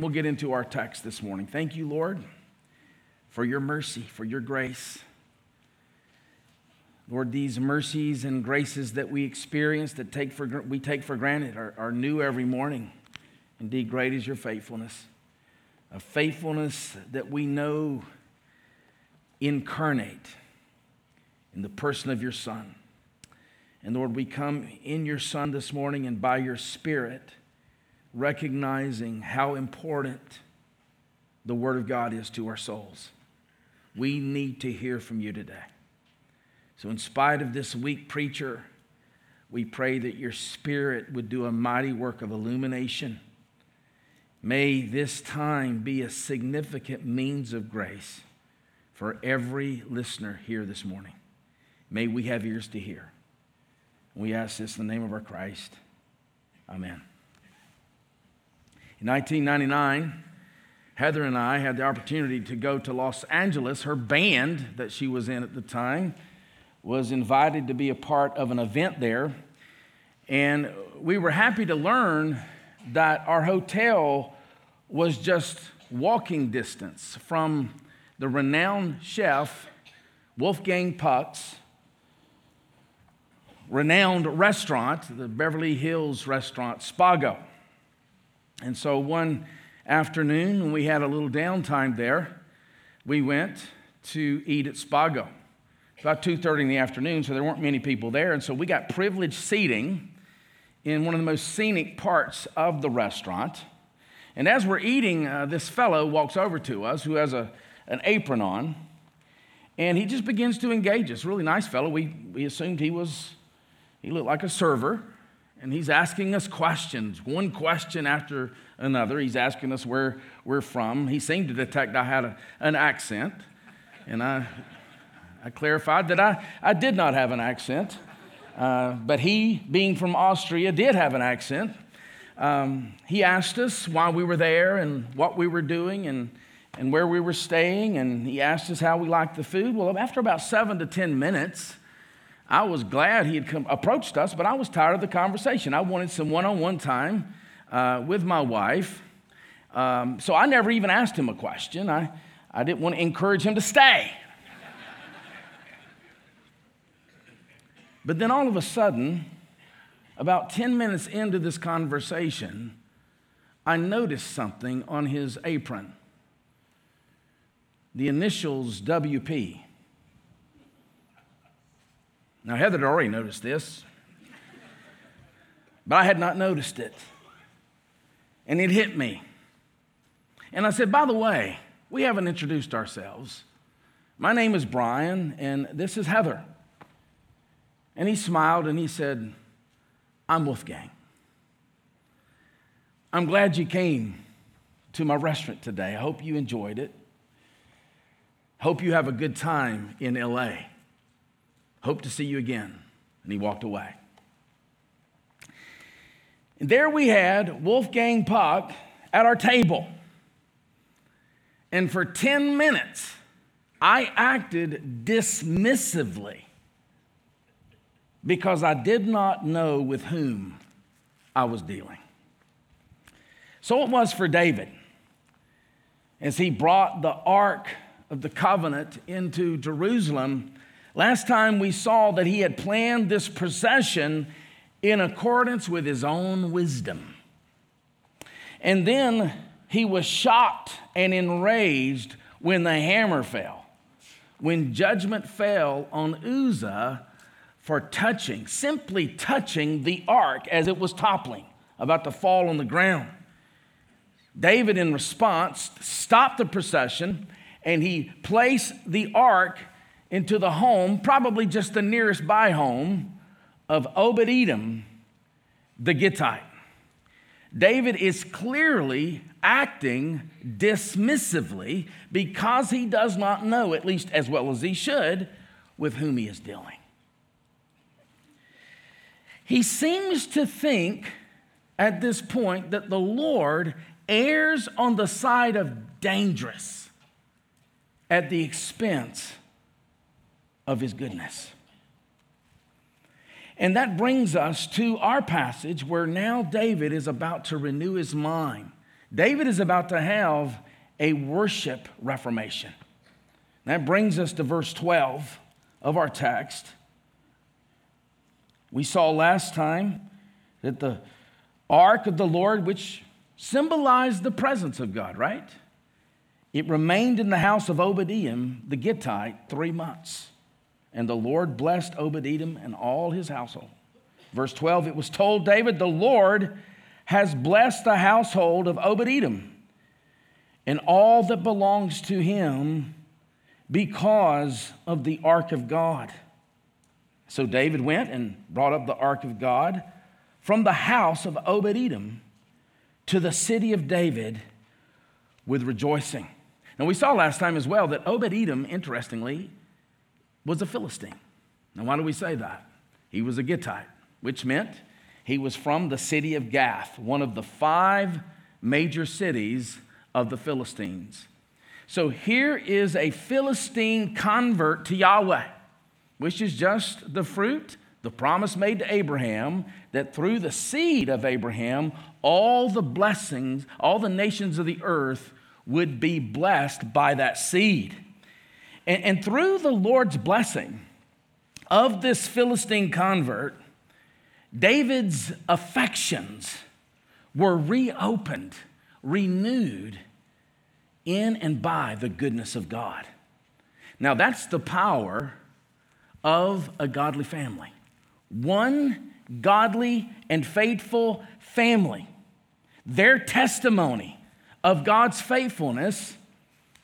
We'll get into our text this morning. Thank you, Lord, for your mercy, for your grace. Lord, these mercies and graces that we experience, that take for, we take for granted, are, are new every morning. Indeed, great is your faithfulness. A faithfulness that we know incarnate in the person of your Son. And Lord, we come in your Son this morning and by your Spirit recognizing how important the Word of God is to our souls. We need to hear from you today. So, in spite of this weak preacher, we pray that your Spirit would do a mighty work of illumination. May this time be a significant means of grace for every listener here this morning. May we have ears to hear. We ask this in the name of our Christ. Amen. In 1999, Heather and I had the opportunity to go to Los Angeles. Her band that she was in at the time was invited to be a part of an event there. And we were happy to learn that our hotel was just walking distance from the renowned chef Wolfgang Puck's renowned restaurant, the Beverly Hills restaurant, Spago. And so one afternoon, when we had a little downtime there, we went to eat at Spago. About 2:30 in the afternoon, so there weren't many people there, and so we got privileged seating in one of the most scenic parts of the restaurant. And as we're eating, uh, this fellow walks over to us who has a, an apron on, and he just begins to engage us. Really nice fellow. We, we assumed he was, he looked like a server and he's asking us questions, one question after another. He's asking us where we're from. He seemed to detect I had a, an accent, and I, I clarified that I, I did not have an accent. Uh, but he, being from Austria, did have an accent. Um, he asked us why we were there and what we were doing and, and where we were staying, and he asked us how we liked the food. Well, after about seven to 10 minutes, I was glad he had come, approached us, but I was tired of the conversation. I wanted some one on one time uh, with my wife. Um, so I never even asked him a question. I, I didn't want to encourage him to stay. but then all of a sudden, about 10 minutes into this conversation, I noticed something on his apron the initials WP. Now, Heather had already noticed this, but I had not noticed it. And it hit me. And I said, By the way, we haven't introduced ourselves. My name is Brian, and this is Heather. And he smiled and he said, I'm Wolfgang. I'm glad you came to my restaurant today. I hope you enjoyed it. Hope you have a good time in LA. Hope to see you again. And he walked away. And there we had Wolfgang Puck at our table. And for 10 minutes, I acted dismissively because I did not know with whom I was dealing. So it was for David as he brought the Ark of the Covenant into Jerusalem Last time we saw that he had planned this procession in accordance with his own wisdom. And then he was shocked and enraged when the hammer fell, when judgment fell on Uzzah for touching, simply touching the ark as it was toppling, about to fall on the ground. David, in response, stopped the procession and he placed the ark into the home, probably just the nearest by home, of Obed Edom the Gittite. David is clearly acting dismissively because he does not know, at least as well as he should, with whom he is dealing. He seems to think at this point that the Lord errs on the side of dangerous at the expense of his goodness. And that brings us to our passage where now David is about to renew his mind David is about to have a worship reformation. That brings us to verse 12 of our text. We saw last time that the ark of the Lord, which symbolized the presence of God, right? It remained in the house of Obed-Edom, the Gittite, three months. And the Lord blessed Obed-Edom and all his household. Verse 12, it was told David, the Lord has blessed the household of Obed-Edom and all that belongs to him because of the ark of God. So David went and brought up the ark of God from the house of Obed Edom to the city of David with rejoicing. Now, we saw last time as well that Obed Edom, interestingly, was a Philistine. Now, why do we say that? He was a Gittite, which meant he was from the city of Gath, one of the five major cities of the Philistines. So here is a Philistine convert to Yahweh, which is just the fruit, the promise made to Abraham that through the seed of Abraham, all the blessings, all the nations of the earth would be blessed by that seed. And, and through the Lord's blessing of this Philistine convert, David's affections were reopened, renewed in and by the goodness of God. Now, that's the power of a godly family. One godly and faithful family. Their testimony of God's faithfulness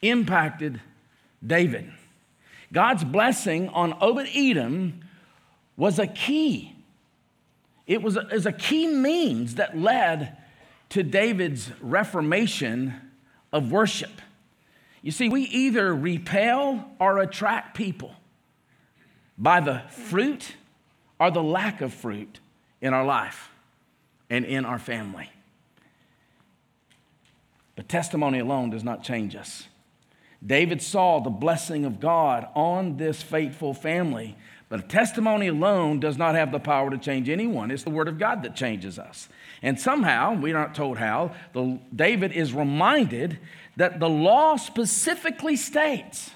impacted David. God's blessing on Obed Edom was a key. It was a, was a key means that led to David's reformation of worship. You see, we either repel or attract people by the fruit or the lack of fruit in our life and in our family. But testimony alone does not change us. David saw the blessing of God on this faithful family, but a testimony alone does not have the power to change anyone. It's the Word of God that changes us. And somehow, we're not told how, the, David is reminded that the law specifically states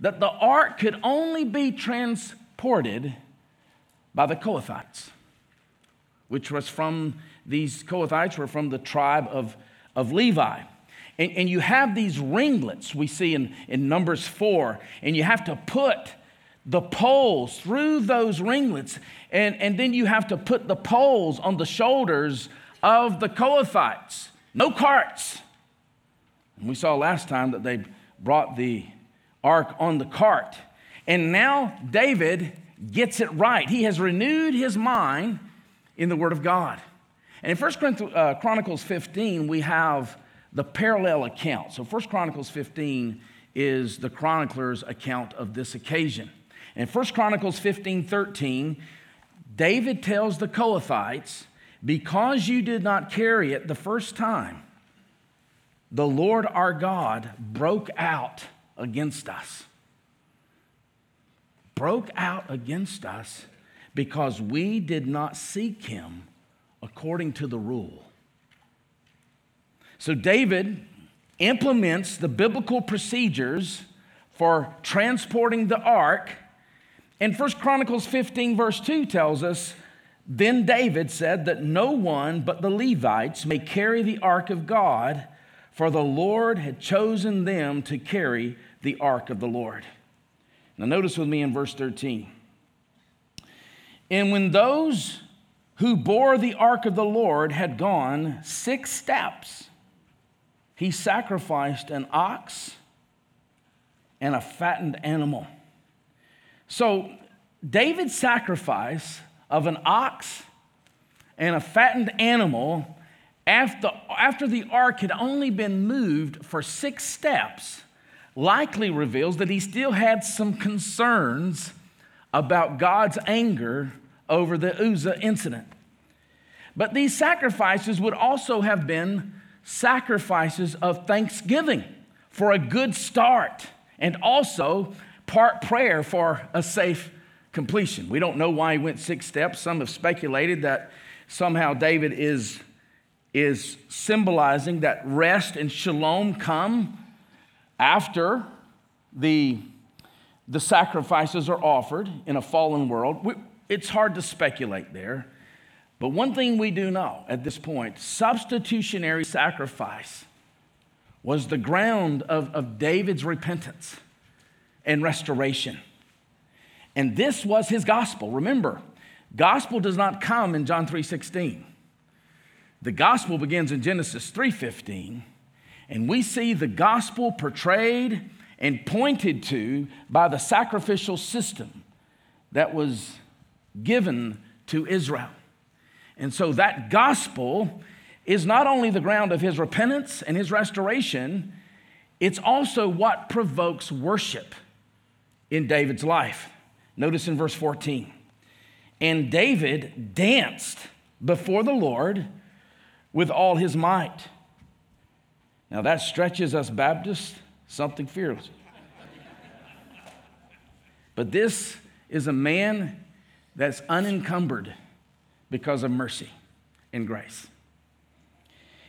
that the ark could only be transported by the Kohathites, which was from these Kohathites were from the tribe of, of Levi. And, and you have these ringlets we see in, in Numbers 4, and you have to put the poles through those ringlets, and, and then you have to put the poles on the shoulders of the Kohathites. No carts. And we saw last time that they brought the ark on the cart. And now David gets it right. He has renewed his mind in the Word of God. And in 1 uh, Chronicles 15, we have the parallel account. So 1 Chronicles 15 is the chronicler's account of this occasion. In 1 Chronicles 15 13, David tells the Kohathites, Because you did not carry it the first time, the Lord our God broke out against us. Broke out against us because we did not seek him according to the rule. So David implements the biblical procedures for transporting the ark. And 1 Chronicles 15, verse 2 tells us Then David said that no one but the Levites may carry the ark of God for the Lord had chosen them to carry the ark of the Lord. Now, notice with me in verse 13. And when those who bore the ark of the Lord had gone six steps, he sacrificed an ox and a fattened animal. So, David's sacrifice of an ox and a fattened animal after, after the ark had only been moved for six steps, likely reveals that he still had some concerns about God's anger over the Uzzah incident. But these sacrifices would also have been sacrifices of thanksgiving for a good start and also part prayer for a safe completion. We don't know why he went six steps. Some have speculated that somehow David is is symbolizing that rest and shalom come after the, the sacrifices are offered in a fallen world. We, it's hard to speculate there. But one thing we do know at this point substitutionary sacrifice was the ground of, of David's repentance and restoration. And this was his gospel. Remember, gospel does not come in John 3:16. The gospel begins in Genesis 3:15, and we see the gospel portrayed and pointed to by the sacrificial system that was given to Israel. And so that gospel is not only the ground of his repentance and his restoration, it's also what provokes worship in David's life. Notice in verse 14. And David danced before the Lord with all his might. Now that stretches us Baptists something fearless. But this is a man that's unencumbered because of mercy and grace.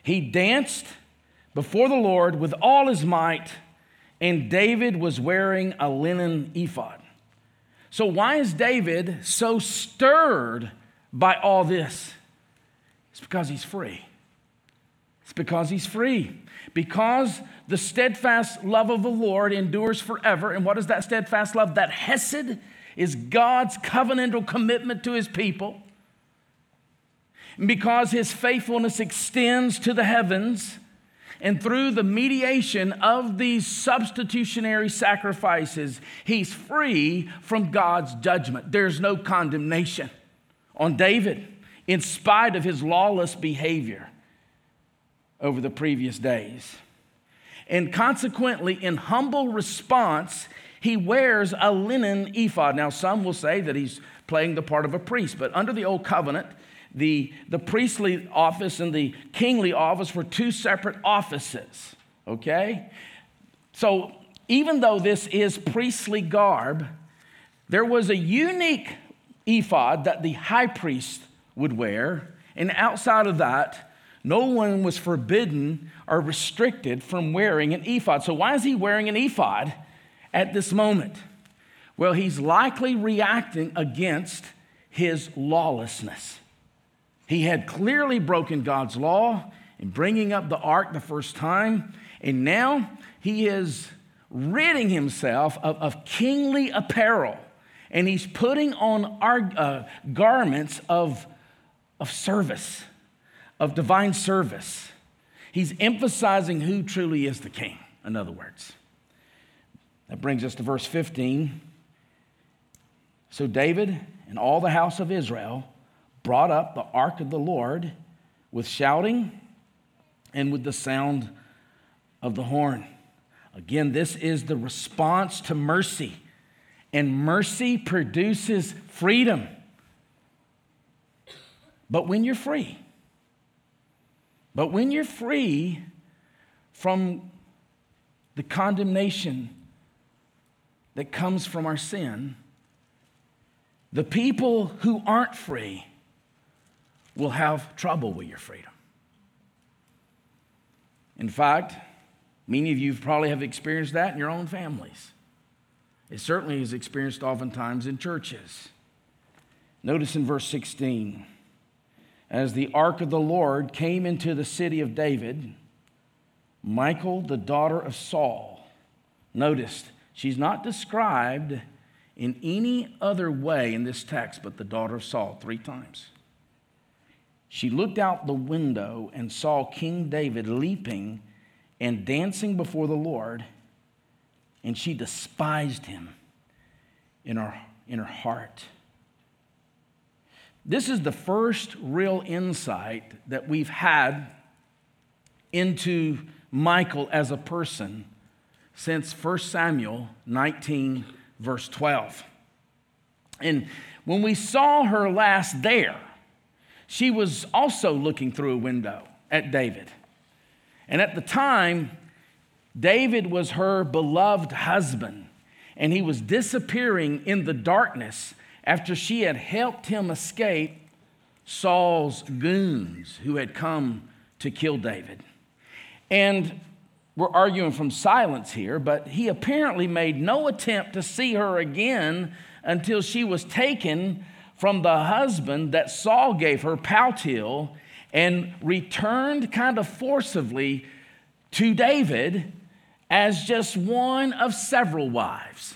He danced before the Lord with all his might, and David was wearing a linen ephod. So, why is David so stirred by all this? It's because he's free. It's because he's free. Because the steadfast love of the Lord endures forever. And what is that steadfast love? That Hesed is God's covenantal commitment to his people. Because his faithfulness extends to the heavens, and through the mediation of these substitutionary sacrifices, he's free from God's judgment. There's no condemnation on David in spite of his lawless behavior over the previous days. And consequently, in humble response, he wears a linen ephod. Now, some will say that he's playing the part of a priest, but under the old covenant, the, the priestly office and the kingly office were two separate offices, okay? So even though this is priestly garb, there was a unique ephod that the high priest would wear, and outside of that, no one was forbidden or restricted from wearing an ephod. So, why is he wearing an ephod at this moment? Well, he's likely reacting against his lawlessness. He had clearly broken God's law in bringing up the ark the first time, and now he is ridding himself of, of kingly apparel, and he's putting on our, uh, garments of, of service, of divine service. He's emphasizing who truly is the king, in other words. That brings us to verse 15. So David and all the house of Israel brought up the ark of the Lord with shouting and with the sound of the horn. Again, this is the response to mercy, and mercy produces freedom. But when you're free, but when you're free from the condemnation that comes from our sin, the people who aren't free will have trouble with your freedom. In fact, many of you probably have experienced that in your own families. It certainly is experienced oftentimes in churches. Notice in verse 16 as the ark of the Lord came into the city of David, Michal, the daughter of Saul, noticed she's not described in any other way in this text but the daughter of Saul three times. She looked out the window and saw King David leaping and dancing before the Lord, and she despised him in her, in her heart. This is the first real insight that we've had into Michal as a person since 1 Samuel 19, verse 12. And when we saw her last there, she was also looking through a window at David. And at the time, David was her beloved husband, and he was disappearing in the darkness after she had helped him escape Saul's goons who had come to kill David. And we're arguing from silence here, but he apparently made no attempt to see her again until she was taken from the husband that Saul gave her, Paltiel, and returned kind of forcibly to David as just one of several wives.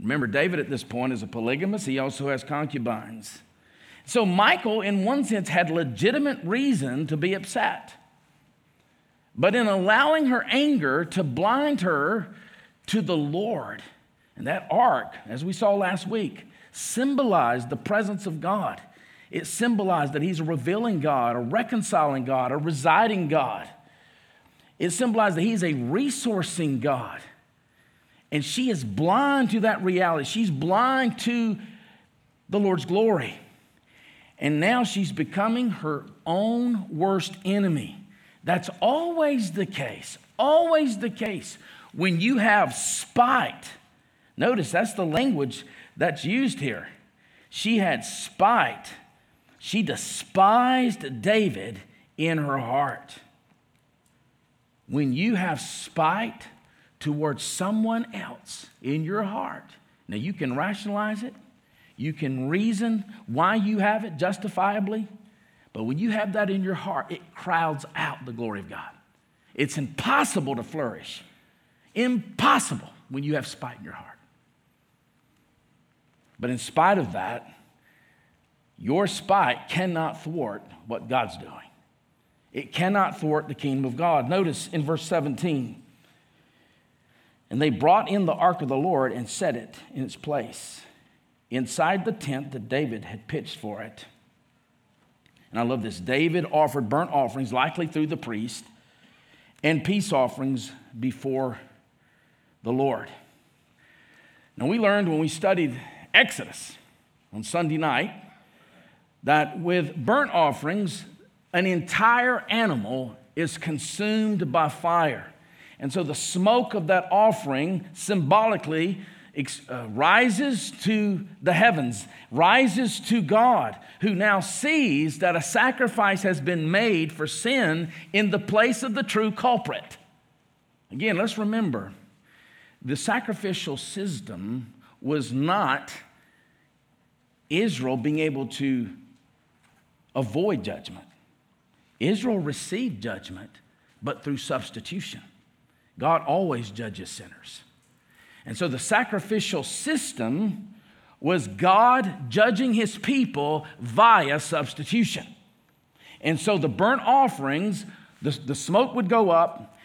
Remember, David at this point is a polygamist, he also has concubines. So, Michal, in one sense, had legitimate reason to be upset. But in allowing her anger to blind her to the Lord, and that ark, as we saw last week, symbolized the presence of God. It symbolized that He's a revealing God, a reconciling God, a residing God. It symbolized that He's a resourcing God. And she is blind to that reality. She's blind to the Lord's glory. And now she's becoming her own worst enemy. That's always the case, always the case. When you have spite, notice that's the language that's used here. She had spite. She despised David in her heart. When you have spite towards someone else in your heart, now you can rationalize it, you can reason why you have it justifiably, but when you have that in your heart, it crowds out the glory of God. It's impossible to flourish. Impossible when you have spite in your heart. But in spite of that, your spite cannot thwart what God's doing. It cannot thwart the kingdom of God. Notice in verse 17, and they brought in the ark of the Lord and set it in its place inside the tent that David had pitched for it. And I love this. David offered burnt offerings, likely through the priest, and peace offerings before the Lord. Now, we learned when we studied Exodus on Sunday night that with burnt offerings, an entire animal is consumed by fire. And so the smoke of that offering symbolically uh, rises to the heavens, rises to God, who now sees that a sacrifice has been made for sin in the place of the true culprit. Again, let's remember the sacrificial system was not Israel being able to avoid judgment. Israel received judgment, but through substitution. God always judges sinners. And so the sacrificial system was God judging his people via substitution. And so the burnt offerings, the, the smoke would go up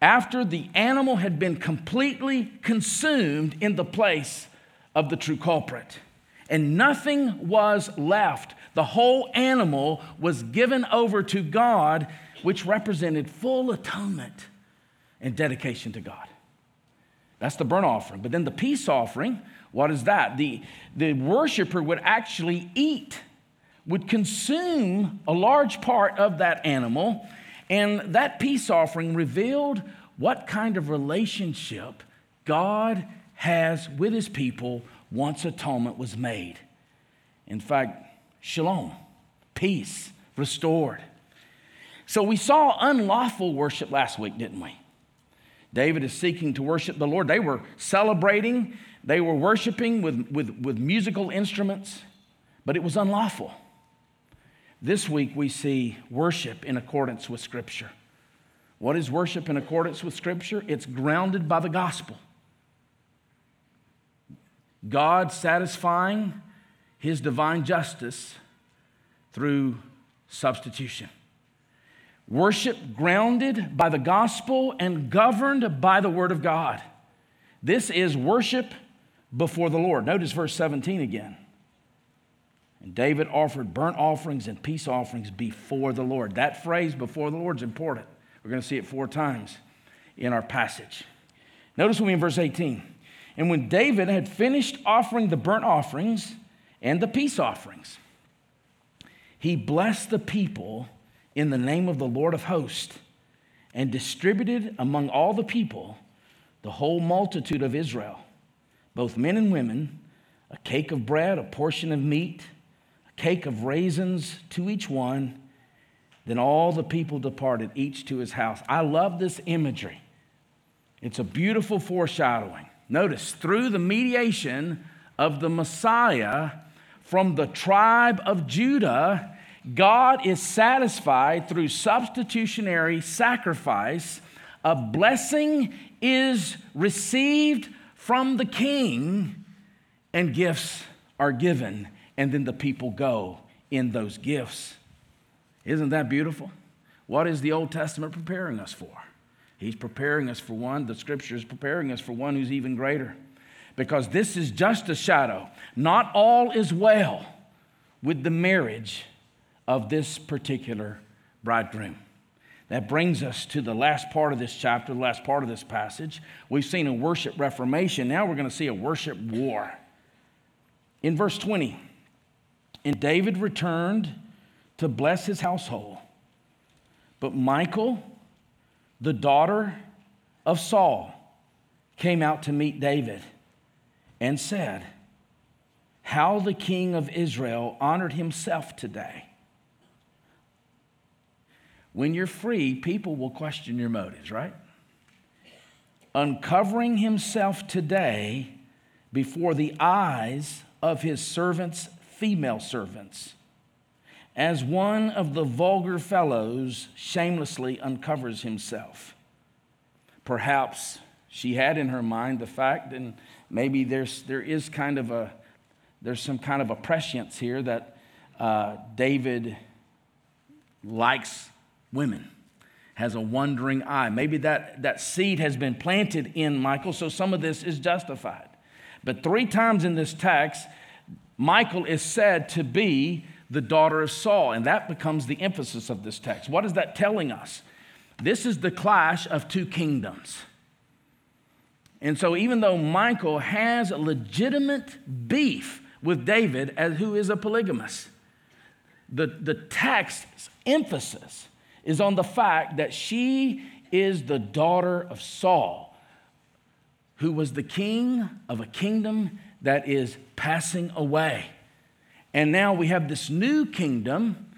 after the animal had been completely consumed in the place of the true culprit. And nothing was left. The whole animal was given over to God, which represented full atonement and dedication to God. That's the burnt offering. But then the peace offering, what is that? The, the worshiper would actually eat, would consume a large part of that animal, and that peace offering revealed what kind of relationship God has with his people once atonement was made. In fact, shalom, peace, restored. So we saw unlawful worship last week, didn't we? David is seeking to worship the Lord. They were celebrating, they were worshiping with, with, with musical instruments, but it was unlawful. This week we see worship in accordance with Scripture. What is worship in accordance with Scripture? It's grounded by the gospel. God satisfying his divine justice through substitution. Worship grounded by the gospel and governed by the word of God. This is worship before the Lord. Notice verse 17 again. And David offered burnt offerings and peace offerings before the Lord. That phrase, before the Lord, is important. We're going to see it four times in our passage. Notice with me in verse 18. And when David had finished offering the burnt offerings and the peace offerings, he blessed the people in the name of the Lord of hosts and distributed among all the people, the whole multitude of Israel, both men and women, a cake of bread, a portion of meat, a cake of raisins to each one, Then all the people departed, each to his house. I love this imagery. It's a beautiful foreshadowing. Notice, through the mediation of the Messiah from the tribe of Judah, God is satisfied through substitutionary sacrifice. A blessing is received from the king, and gifts are given, and then the people go in those gifts. Isn't that beautiful? What is the Old Testament preparing us for? He's preparing us for one, the scripture is preparing us for one who's even greater. Because this is just a shadow. Not all is well with the marriage of this particular bridegroom. That brings us to the last part of this chapter, the last part of this passage. We've seen a worship reformation. Now we're going to see a worship war. In verse 20, and David returned to bless his household. But Michal, the daughter of Saul, came out to meet David and said, How the king of Israel honored himself today. When you're free, people will question your motives, right? Uncovering himself today before the eyes of his servants, female servants as one of the vulgar fellows shamelessly uncovers himself. Perhaps she had in her mind the fact, and maybe there's, there is kind of a, there's some kind of a prescience here that uh, David likes women, has a wondering eye. Maybe that, that seed has been planted in Michal, so some of this is justified. But three times in this text, Michal is said to be the daughter of Saul. And that becomes the emphasis of this text. What is that telling us? This is the clash of two kingdoms. And so, even though Michal has a legitimate beef with David, as who is a polygamist, the, the text's emphasis is on the fact that she is the daughter of Saul, who was the king of a kingdom that is passing away. And now we have this new kingdom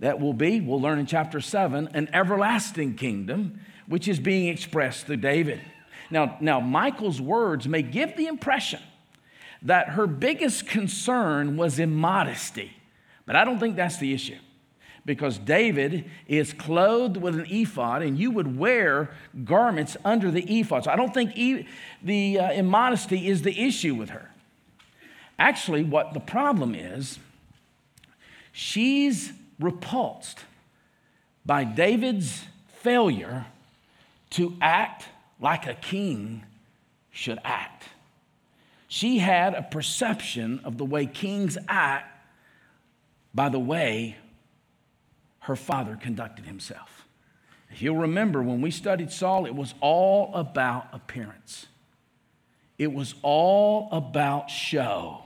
that will be, we'll learn in chapter 7, an everlasting kingdom, which is being expressed through David. Now, now Michal's words may give the impression that her biggest concern was immodesty, but I don't think that's the issue. Because David is clothed with an ephod, and you would wear garments under the ephod. So I don't think e- the uh, immodesty is the issue with her. Actually, what the problem is, she's repulsed by David's failure to act like a king should act. She had a perception of the way kings act by the way her father conducted himself. If you'll remember, when we studied Saul, it was all about appearance, it was all about show.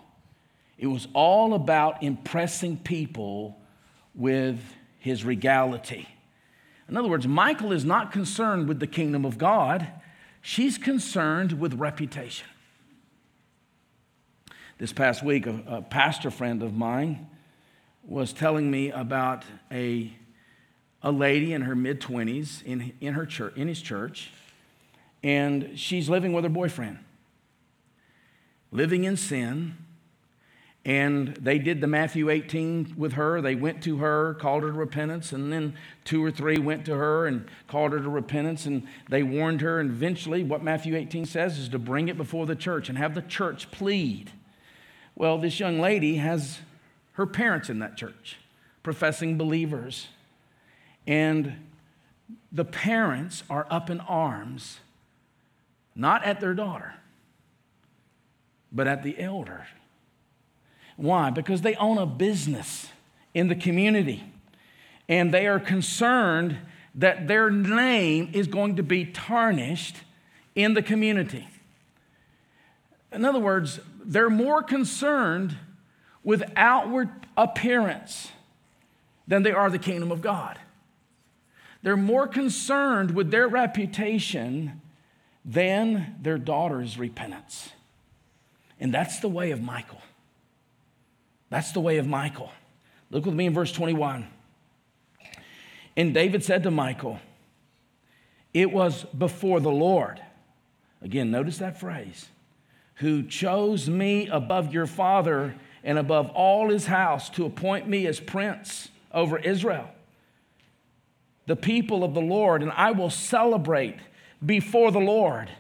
It was all about impressing people with his regality. In other words, Michal is not concerned with the kingdom of God, she's concerned with reputation. This past week, a, a pastor friend of mine was telling me about a, a lady in her mid 20s in, in, her church, in his church, and she's living with her boyfriend, living in sin and they did the Matthew 18 with her. They went to her, called her to repentance, and then two or three went to her and called her to repentance, and they warned her. And eventually, what Matthew 18 says is to bring it before the church and have the church plead. Well, this young lady has her parents in that church, professing believers. And the parents are up in arms, not at their daughter, but at the elder why? Because they own a business in the community and they are concerned that their name is going to be tarnished in the community. In other words, they're more concerned with outward appearance than they are the kingdom of God. They're more concerned with their reputation than their daughter's repentance. And that's the way of Michal. That's the way of Michal. Look with me in verse 21. And David said to Michal, It was before the Lord. Again, notice that phrase who chose me above your father and above all his house to appoint me as prince over Israel, the people of the Lord, and I will celebrate before the Lord.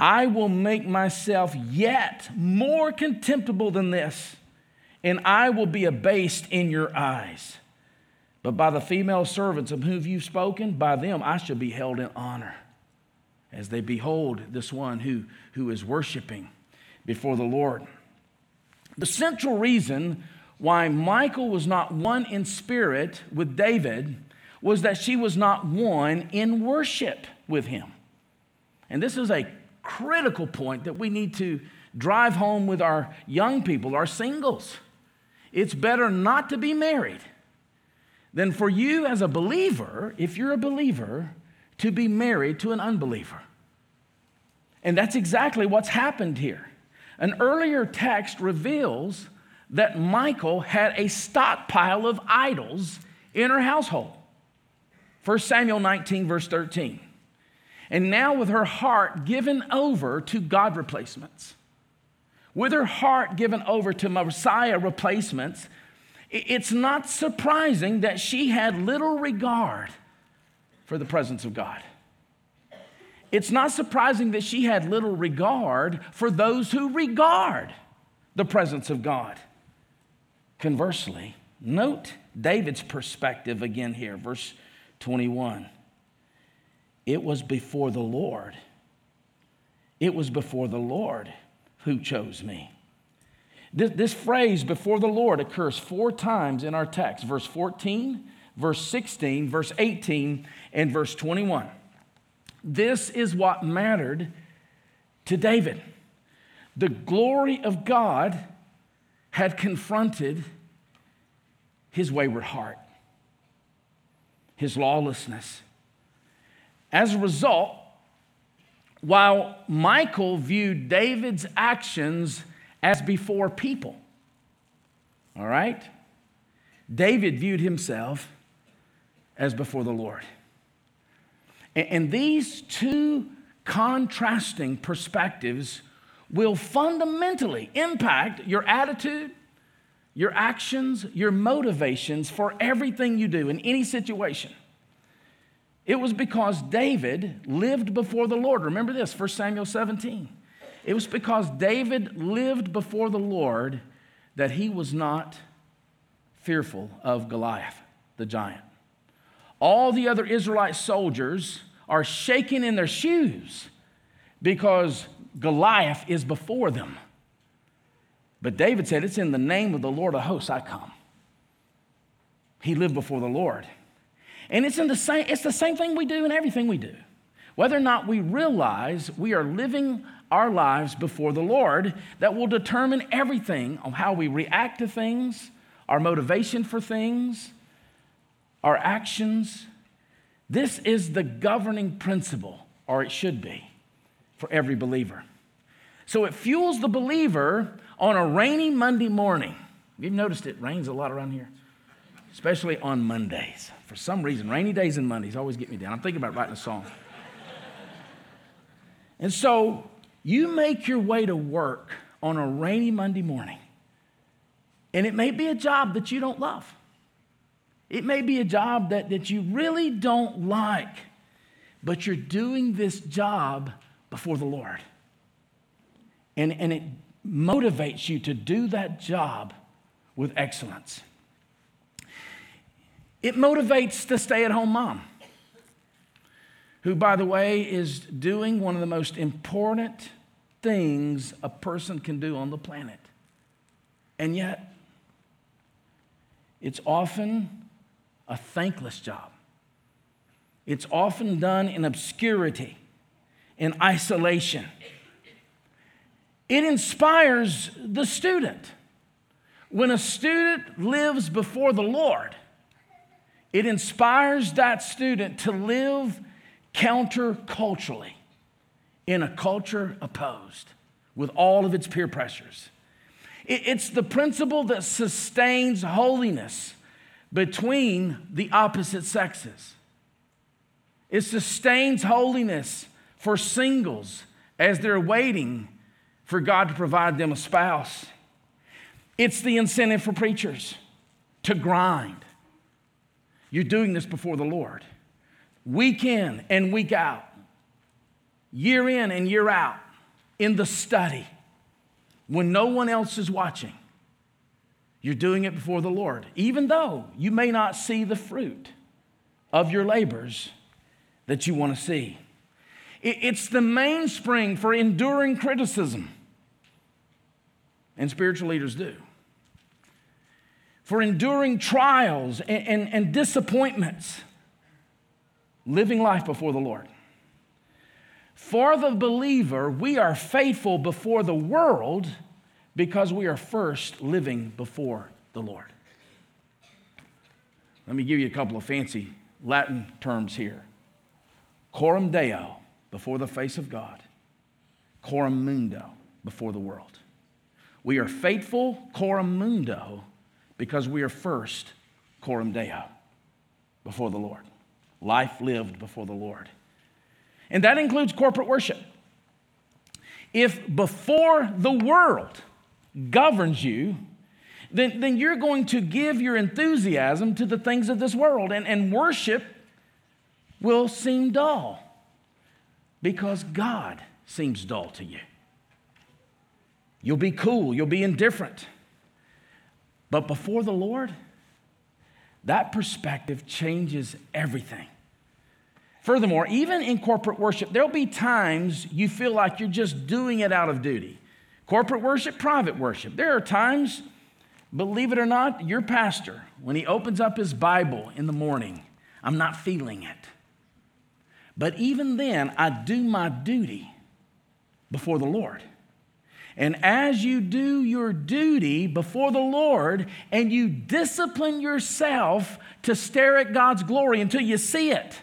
I will make myself yet more contemptible than this, and I will be abased in your eyes. But by the female servants of whom you've spoken, by them I shall be held in honor as they behold this one who, who is worshiping before the Lord. The central reason why Michal was not one in spirit with David was that she was not one in worship with him. And this is a critical point that we need to drive home with our young people, our singles. It's better not to be married than for you as a believer, if you're a believer, to be married to an unbeliever. And that's exactly what's happened here. An earlier text reveals that Michal had a stockpile of idols in her household. 1 Samuel 19, verse 13. And now, with her heart given over to God replacements, with her heart given over to Messiah replacements, it's not surprising that she had little regard for the presence of God. It's not surprising that she had little regard for those who regard the presence of God. Conversely, note David's perspective again here, verse 21. It was before the Lord. It was before the Lord who chose me. This, this, phrase, before the Lord, occurs four times in our text verse 14, verse 16, verse 18, and verse 21. This is what mattered to David. The glory of God had confronted his wayward heart, his lawlessness. As a result, while Michal viewed David's actions as before people, all right, David viewed himself as before the Lord. And these two contrasting perspectives will fundamentally impact your attitude, your actions, your motivations for everything you do in any situation. It was because David lived before the Lord. Remember this, 1 Samuel 17. It was because David lived before the Lord that he was not fearful of Goliath, the giant. All the other Israelite soldiers are shaking in their shoes because Goliath is before them. But David said, It's in the name of the Lord of hosts I come. He lived before the Lord. And it's, in the same, it's the same thing we do in everything we do. Whether or not we realize we are living our lives before the Lord, that will determine everything on how we react to things, our motivation for things, our actions. This is the governing principle, or it should be, for every believer. So it fuels the believer on a rainy Monday morning. You've noticed it rains a lot around here, especially on Mondays. For some reason, rainy days and Mondays always get me down. I'm thinking about writing a song. and so you make your way to work on a rainy Monday morning, and it may be a job that you don't love. It may be a job that, that you really don't like, but you're doing this job before the Lord. And, and it motivates you to do that job with excellence. It motivates the stay at home mom, who, by the way, is doing one of the most important things a person can do on the planet. And yet, it's often a thankless job. It's often done in obscurity, in isolation. It inspires the student. When a student lives before the Lord, it inspires that student to live counterculturally in a culture opposed with all of its peer pressures. It's the principle that sustains holiness between the opposite sexes. It sustains holiness for singles as they're waiting for God to provide them a spouse. It's the incentive for preachers to grind. You're doing this before the Lord, week in and week out, year in and year out, in the study, when no one else is watching. You're doing it before the Lord, even though you may not see the fruit of your labors that you want to see. It's the mainspring for enduring criticism, and spiritual leaders do. For enduring trials and, and, and disappointments, living life before the Lord. For the believer, we are faithful before the world because we are first living before the Lord. Let me give you a couple of fancy Latin terms here coram deo, before the face of God, coram mundo, before the world. We are faithful coram mundo because we are first coram deo, before the Lord. Life lived before the Lord. And that includes corporate worship. If before the world, governs you, then, then you're going to give your enthusiasm to the things of this world. And, and worship will seem dull because God seems dull to you. You'll be cool, you'll be indifferent. But before the Lord, that perspective changes everything. Furthermore, even in corporate worship, there'll be times you feel like you're just doing it out of duty. Corporate worship, private worship. There are times, believe it or not, your pastor, when he opens up his Bible in the morning, I'm not feeling it. But even then, I do my duty before the Lord. And as you do your duty before the Lord and you discipline yourself to stare at God's glory until you see it,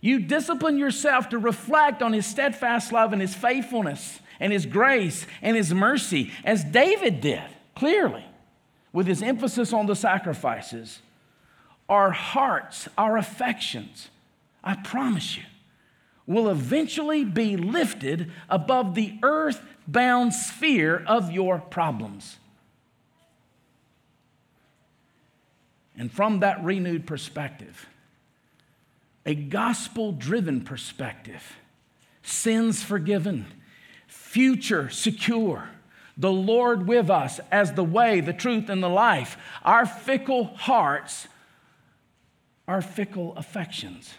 you discipline yourself to reflect on His steadfast love and His faithfulness and His grace and His mercy, as David did, clearly, with his emphasis on the sacrifices, our hearts, our affections, I promise you, will eventually be lifted above the earth-bound sphere of your problems. And from that renewed perspective, a gospel driven perspective, sins forgiven, future secure, the Lord with us as the way, the truth, and the life. Our fickle hearts, our fickle affections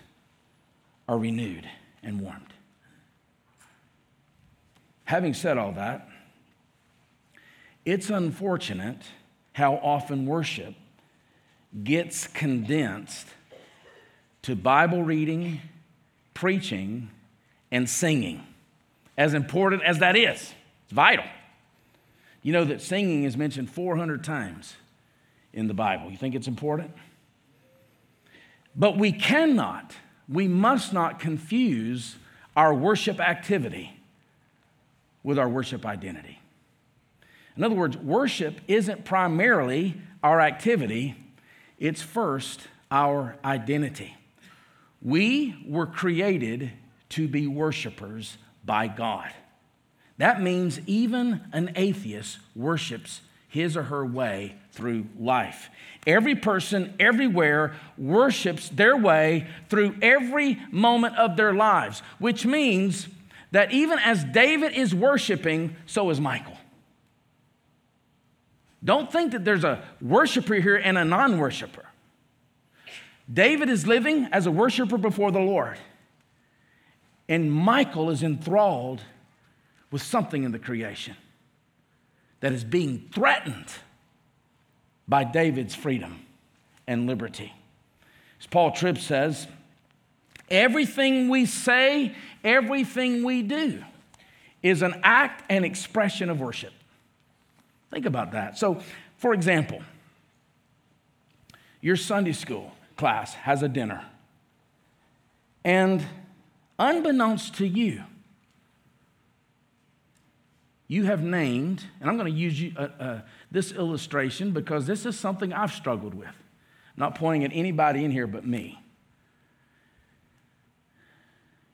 are renewed and warmed. Having said all that, it's unfortunate how often worship gets condensed to Bible reading, preaching, and singing as important as that is. It's vital. You know that singing is mentioned 400 times in the Bible. You think it's important? But we cannot, we must not confuse our worship activity with our worship identity. In other words, worship isn't primarily our activity, it's first our identity. We were created to be worshipers by God. That means even an atheist worships his or her way through life. Every person, everywhere, worships their way through every moment of their lives, which means that even as David is worshiping, so is Michal. Don't think that there's a worshiper here and a non worshiper. David is living as a worshiper before the Lord. And Michal is enthralled with something in the creation that is being threatened by David's freedom and liberty. As Paul Tripp says, everything we say, everything we do is an act and expression of worship. Think about that. So, for example, your Sunday school class has a dinner. And unbeknownst to you, you have named, and I'm going to use you, uh, uh, this illustration because this is something I've struggled with. not pointing at anybody in here but me.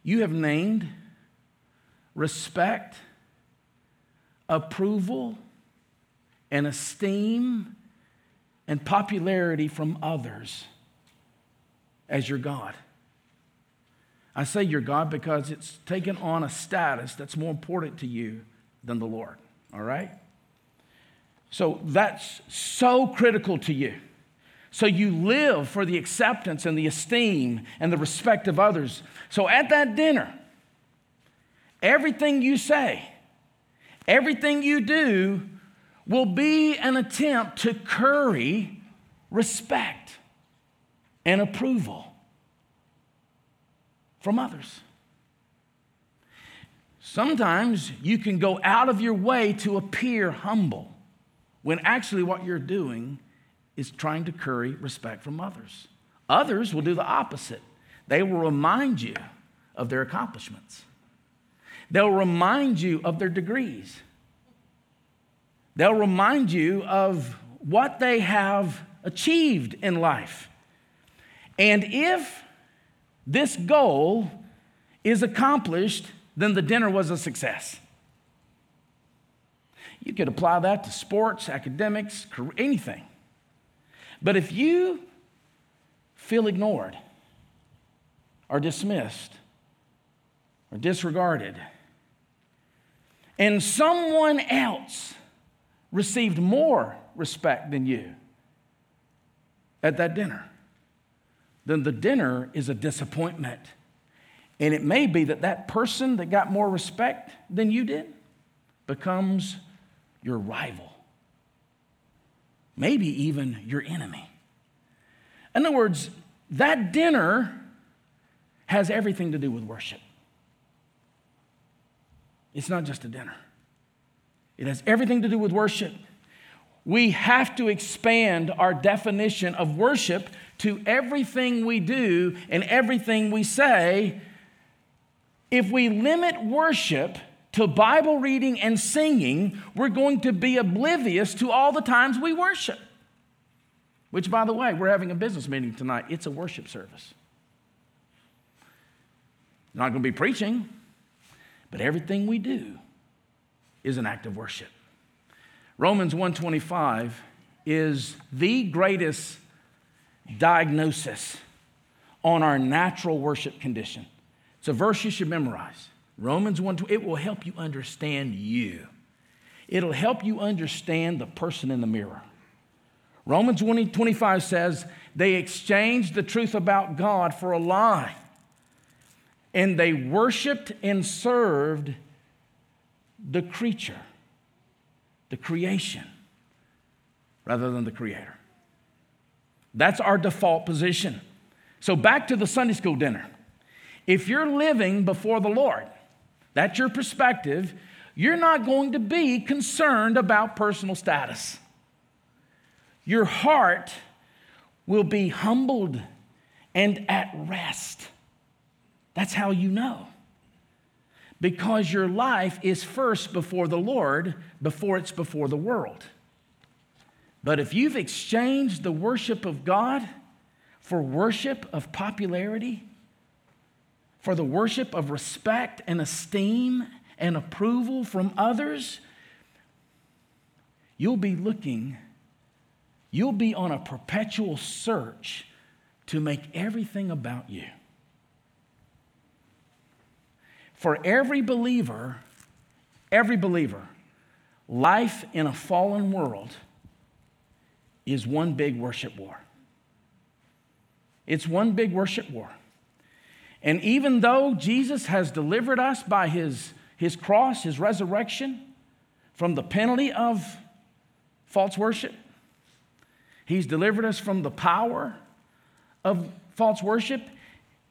You have named respect, approval, and esteem and popularity from others as your God. I say your God because it's taken on a status that's more important to you than the Lord, all right? So that's so critical to you. So you live for the acceptance and the esteem and the respect of others. So at that dinner, everything you say, everything you do will be an attempt to curry respect and approval from others. Sometimes you can go out of your way to appear humble when actually what you're doing is trying to curry respect from others. Others will do the opposite. They will remind you of their accomplishments. They'll remind you of their degrees. They'll remind you of what they have achieved in life. And if this goal is accomplished, then the dinner was a success. You could apply that to sports, academics, anything. But if you feel ignored or dismissed or disregarded, and someone else received more respect than you at that dinner, then the dinner is a disappointment. And it may be that that person that got more respect than you did becomes your rival, maybe even your enemy. In other words, that dinner has everything to do with worship. It's not just a dinner, it has everything to do with worship. We have to expand our definition of worship to everything we do and everything we say. If we limit worship to Bible reading and singing, we're going to be oblivious to all the times we worship. Which, by the way, we're having a business meeting tonight. It's a worship service. Not going to be preaching, but everything we do is an act of worship. Romans 125 is the greatest diagnosis on our natural worship condition. It's a verse you should memorize. Romans 1 it will help you understand you. It'll help you understand the person in the mirror. Romans 20, 25 says, They exchanged the truth about God for a lie, and they worshiped and served the creature, the creation, rather than the creator. That's our default position. So, back to the Sunday school dinner. If you're living before the Lord, that's your perspective, you're not going to be concerned about personal status. Your heart will be humbled and at rest. That's how you know. Because your life is first before the Lord before it's before the world. But if you've exchanged the worship of God for worship of popularity, for the worship of respect and esteem and approval from others, you'll be looking, you'll be on a perpetual search to make everything about you. For every believer, every believer, life in a fallen world is one big worship war. It's one big worship war. And even though Jesus has delivered us by his, his cross, his resurrection, from the penalty of false worship, he's delivered us from the power of false worship.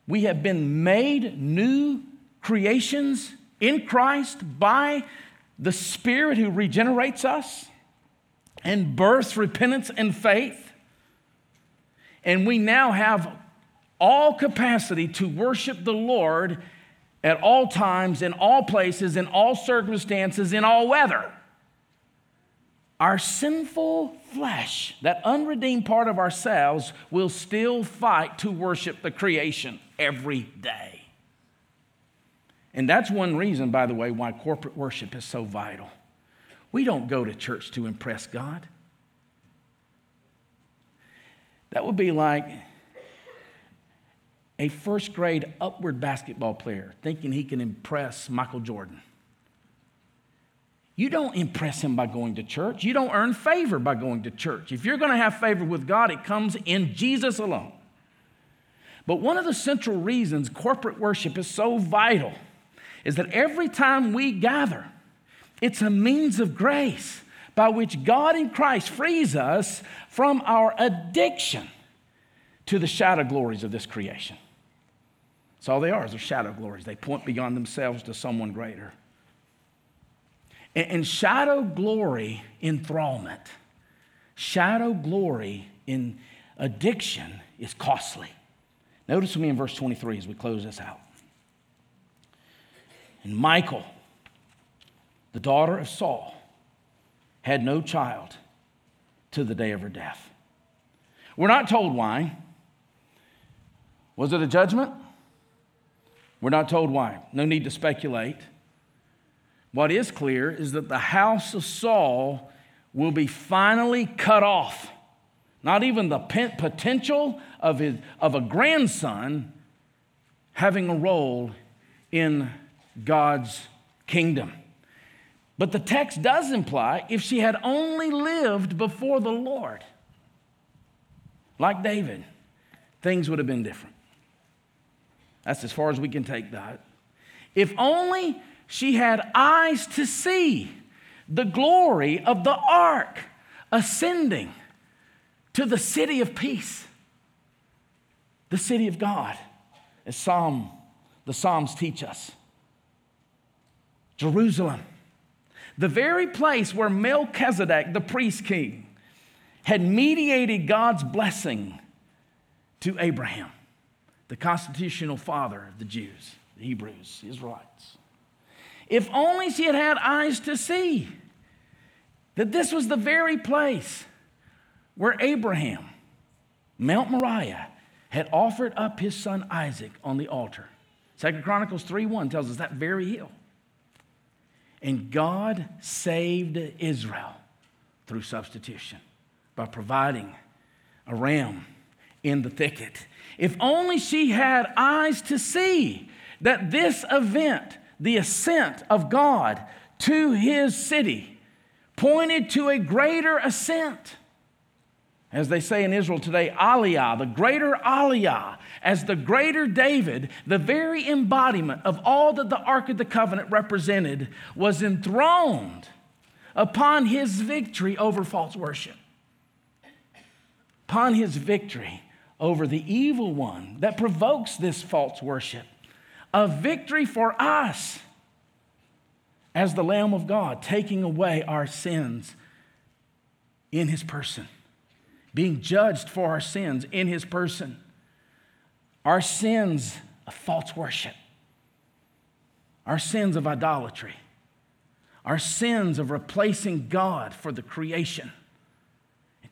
We have been made new creations in Christ by the Spirit who regenerates us and births repentance and faith. And we now have all capacity to worship the Lord at all times, in all places, in all circumstances, in all weather. our sinful flesh, that unredeemed part of ourselves, will still fight to worship the creation every day. And that's one reason, by the way, why corporate worship is so vital. We don't go to church to impress God. That would be like a first grade upward basketball player thinking he can impress Michael Jordan. You don't impress him by going to church. You don't earn favor by going to church. If you're going to have favor with God, it comes in Jesus alone. But one of the central reasons corporate worship is so vital is that every time we gather, it's a means of grace by which God in Christ frees us from our addiction to the shadow glories of this creation. That's all they are, is they're shadow glories. They point beyond themselves to someone greater. And shadow glory enthrallment, shadow glory in addiction is costly. Notice with me in verse 23 as we close this out. And Michal, the daughter of Saul, had no child to the day of her death. We're not told why. Was it a judgment? We're not told why. No need to speculate. What is clear is that the house of Saul will be finally cut off. Not even the potential of, his, of a grandson having a role in God's kingdom. But the text does imply if she had only lived before the Lord, like David, things would have been different. That's as far as we can take that. If only she had eyes to see the glory of the ark ascending to the city of peace, the city of God, as Psalm, the Psalms teach us. Jerusalem, the very place where Melchizedek, the priest king, had mediated God's blessing to Abraham, the constitutional father of the Jews, the Hebrews, Israelites. If only she had had eyes to see that this was the very place where Abraham, Mount Moriah, had offered up his son Isaac on the altar. Second Chronicles 3:1 tells us that very hill. And God saved Israel through substitution by providing a ram in the thicket. If only she had eyes to see that this event the ascent of God to his city pointed to a greater ascent. As they say in Israel today, Aliyah, the greater Aliyah, as the greater David, the very embodiment of all that the Ark of the Covenant represented, was enthroned upon his victory over false worship, upon his victory over the evil one that provokes this false worship a victory for us as the Lamb of God, taking away our sins in his person, being judged for our sins in his person, our sins of false worship, our sins of idolatry, our sins of replacing God for the creation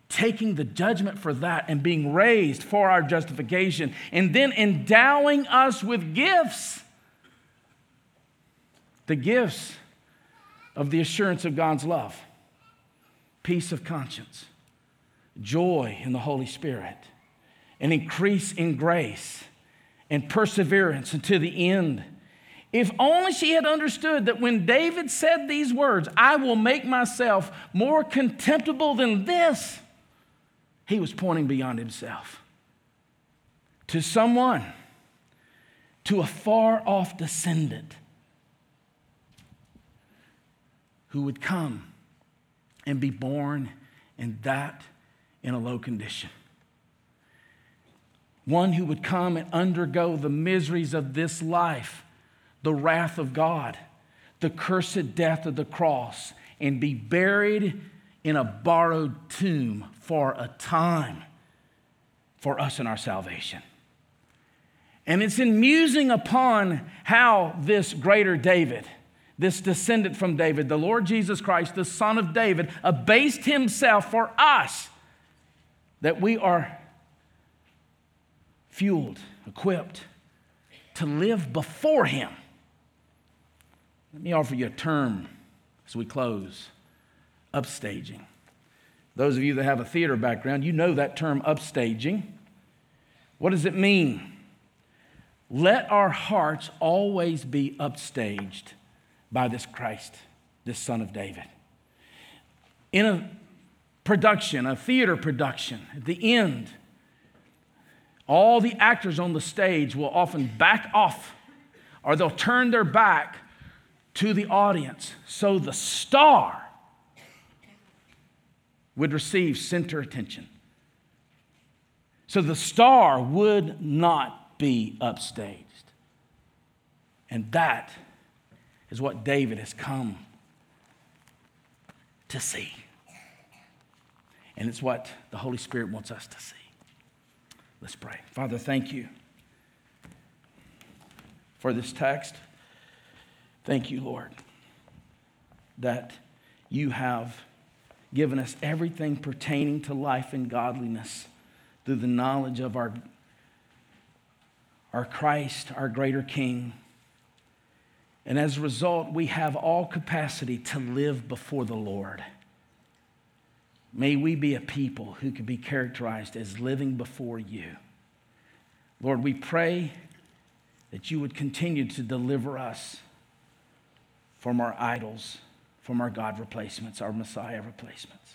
taking the judgment for that and being raised for our justification, and then endowing us with gifts. The gifts of the assurance of God's love, peace of conscience, joy in the Holy Spirit, an increase in grace, and perseverance until the end. If only she had understood that when David said these words, I will make myself more contemptible than this he was pointing beyond himself to someone, to a far off descendant who would come and be born in that in a low condition. One who would come and undergo the miseries of this life, the wrath of God, the cursed death of the cross, and be buried in a borrowed tomb for a time for us in our salvation. And it's in musing upon how this greater David, this descendant from David, the Lord Jesus Christ, the Son of David, abased himself for us that we are fueled, equipped to live before him. Let me offer you a term as we close upstaging. Those of you that have a theater background, you know that term upstaging. What does it mean? Let our hearts always be upstaged by this Christ, this Son of David. In a production, a theater production, at the end, all the actors on the stage will often back off or they'll turn their back to the audience so the star would receive center attention. So the star would not be upstaged. And that is what David has come to see. And it's what the Holy Spirit wants us to see. Let's pray. Father, thank you for this text. Thank you, Lord, that you have given us everything pertaining to life and godliness through the knowledge of our, our Christ, our greater King. And as a result, we have all capacity to live before the Lord. May we be a people who can be characterized as living before you. Lord, we pray that you would continue to deliver us from our idols, from our God replacements, our Messiah replacements.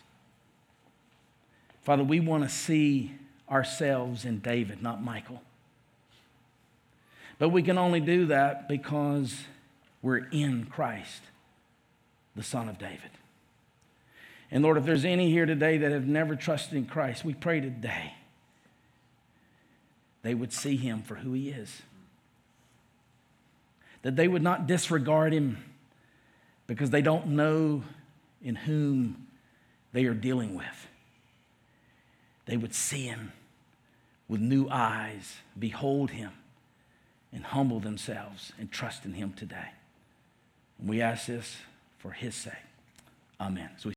Father, we want to see ourselves in David, not Michal. But we can only do that because we're in Christ, the Son of David. And Lord, if there's any here today that have never trusted in Christ, we pray today they would see him for who he is. That they would not disregard him because they don't know in whom they are dealing with. They would see him with new eyes, behold him, and humble themselves and trust in him today. And we ask this for his sake. Amen. So